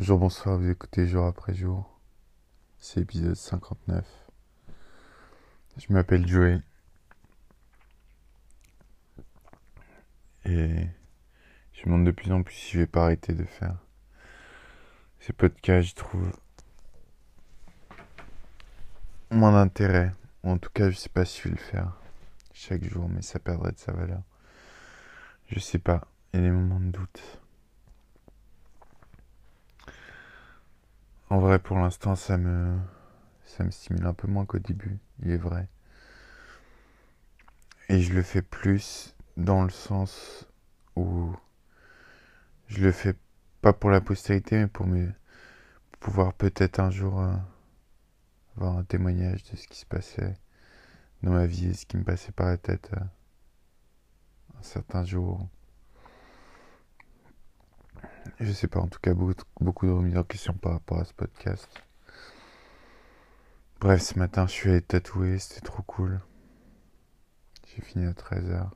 Bonjour, bonsoir, vous écoutez jour après jour. C'est épisode 59. Je m'appelle Joey. Et je me demande de plus en plus si je vais pas arrêter de faire ces podcasts, je trouve moins d'intérêt. En tout cas, je sais pas si je vais le faire chaque jour, mais ça perdrait de sa valeur. Je sais pas, il y a des moments de doute. En vrai, pour l'instant, ça me, stimule un peu moins qu'au début, il est vrai. Et je le fais plus dans le sens où je le fais pas pour la postérité, mais pour me pouvoir peut-être un jour euh, avoir un témoignage de ce qui se passait dans ma vie et ce qui me passait par la tête euh, un certain jour. Je sais pas, en tout cas, beaucoup, beaucoup de remises en question par rapport à ce podcast. Bref, ce matin, je suis allé tatouer, c'était trop cool. J'ai fini à 13h.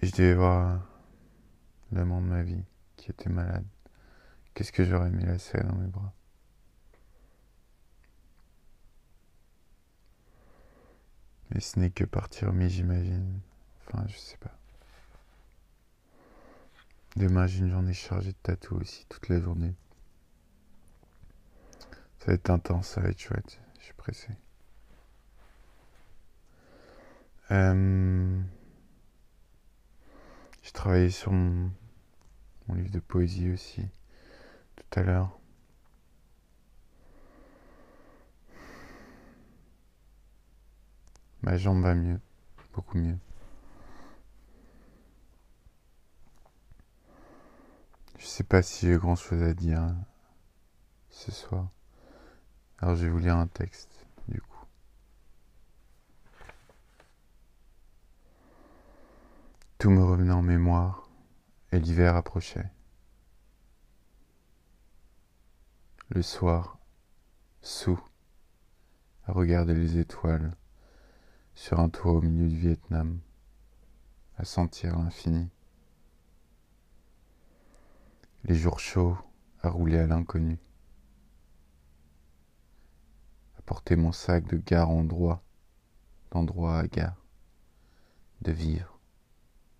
Et je devais voir l'amant de ma vie qui était malade. Qu'est-ce que j'aurais mis la selle dans mes bras? Mais ce n'est que partir mais j'imagine. Enfin, je sais pas. Demain, j'ai une journée chargée de tatou aussi, toute la journée. Ça va être intense, ça va être chouette. Je suis pressé. Euh... J'ai travaillé sur mon... mon livre de poésie aussi, tout à l'heure. Ma jambe va mieux, beaucoup mieux. Sais pas si j'ai grand chose à dire ce soir. Alors je vais vous lire un texte, du coup. Tout me revenait en mémoire et l'hiver approchait. Le soir, sous, à regarder les étoiles sur un toit au milieu du Vietnam, à sentir l'infini les jours chauds à rouler à l'inconnu, à porter mon sac de gare en droit, d'endroit à gare, de vivre,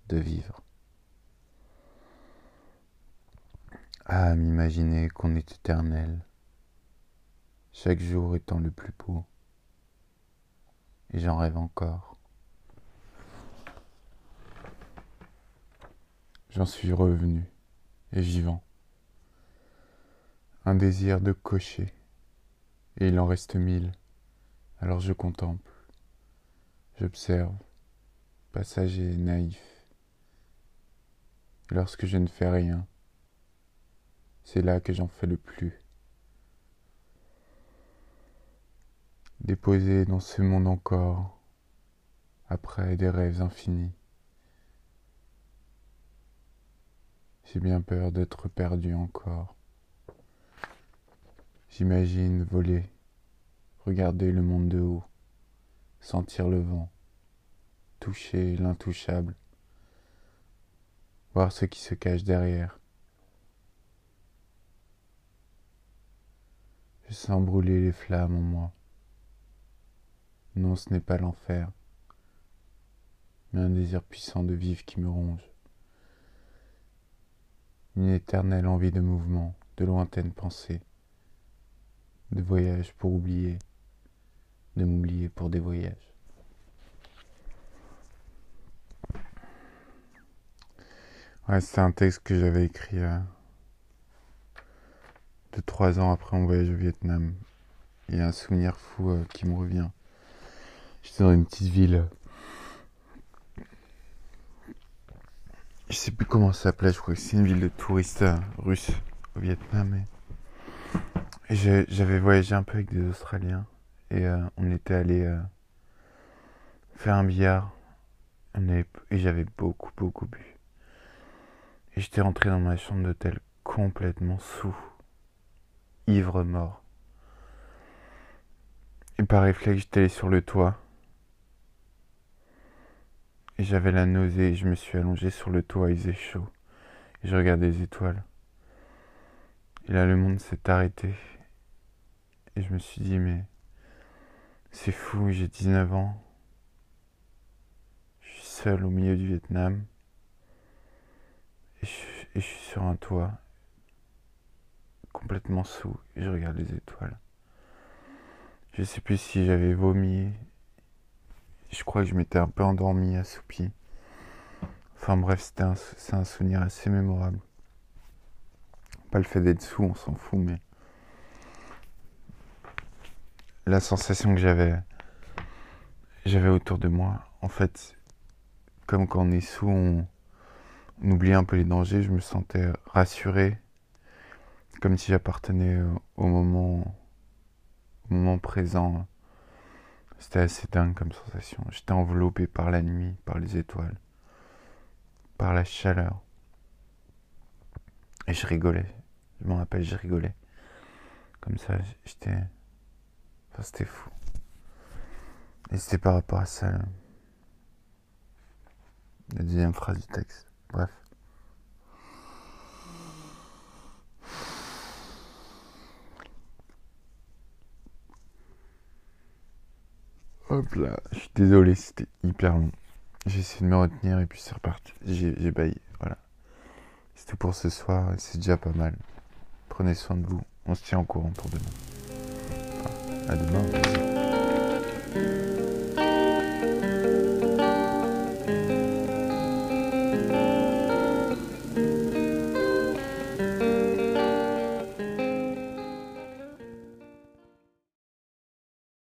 de vivre. À m'imaginer qu'on est éternel, chaque jour étant le plus beau, et j'en rêve encore. J'en suis revenu et vivant. Un désir de cocher, et il en reste mille, alors je contemple, j'observe, passager naïf. Lorsque je ne fais rien, c'est là que j'en fais le plus. Déposé dans ce monde encore, après des rêves infinis. J'ai bien peur d'être perdu encore. J'imagine voler, regarder le monde de haut, sentir le vent, toucher l'intouchable, voir ce qui se cache derrière. Je sens brûler les flammes en moi. Non, ce n'est pas l'enfer, mais un désir puissant de vivre qui me ronge une éternelle envie de mouvement, de lointaines pensées, de voyage pour oublier, de m'oublier pour des voyages. Ouais, c'est un texte que j'avais écrit euh, de trois ans après mon voyage au Vietnam. Il y a un souvenir fou euh, qui me revient. J'étais dans une petite ville je sais plus comment ça s'appelait, je crois que c'est une ville de touristes euh, russes au Vietnam. Et, j'avais voyagé un peu avec des Australiens et euh, on était allé euh, faire un billard et j'avais beaucoup beaucoup bu. Et j'étais rentré dans ma chambre d'hôtel complètement sous, ivre mort. Et par réflexe, j'étais allé sur le toit j'avais la nausée et je me suis allongé sur le toit, il faisait chaud. Et je regardais les étoiles. Et là, le monde s'est arrêté. Et je me suis dit, mais c'est fou, j'ai 19 ans. Je suis seul au milieu du Vietnam. Et je, suis sur un toit, complètement sous, et je regarde les étoiles. Je sais plus si j'avais vomi. Je crois que je m'étais un peu endormi, assoupi. Enfin bref, c'était c'est un souvenir assez mémorable. Pas le fait d'être sous, on s'en fout, mais la sensation que j'avais, j'avais autour de moi, en fait, comme quand on est sous, on, oublie un peu les dangers. Je me sentais rassuré, comme si j'appartenais au moment, au moment présent. C'était assez dingue comme sensation. J'étais enveloppé par la nuit, par les étoiles, par la chaleur. Et je rigolais. Je m'en rappelle, j'ai rigolé. Comme ça, j'étais. Enfin, c'était fou. Et c'était par rapport à ça. La deuxième phrase du texte. Bref. Hop là, je suis désolé, c'était hyper long. J'ai essayé de me retenir et puis c'est reparti. J'ai baillé, voilà. C'est tout pour ce soir c'est déjà pas mal. Prenez soin de vous. On se tient en courant pour demain. à demain.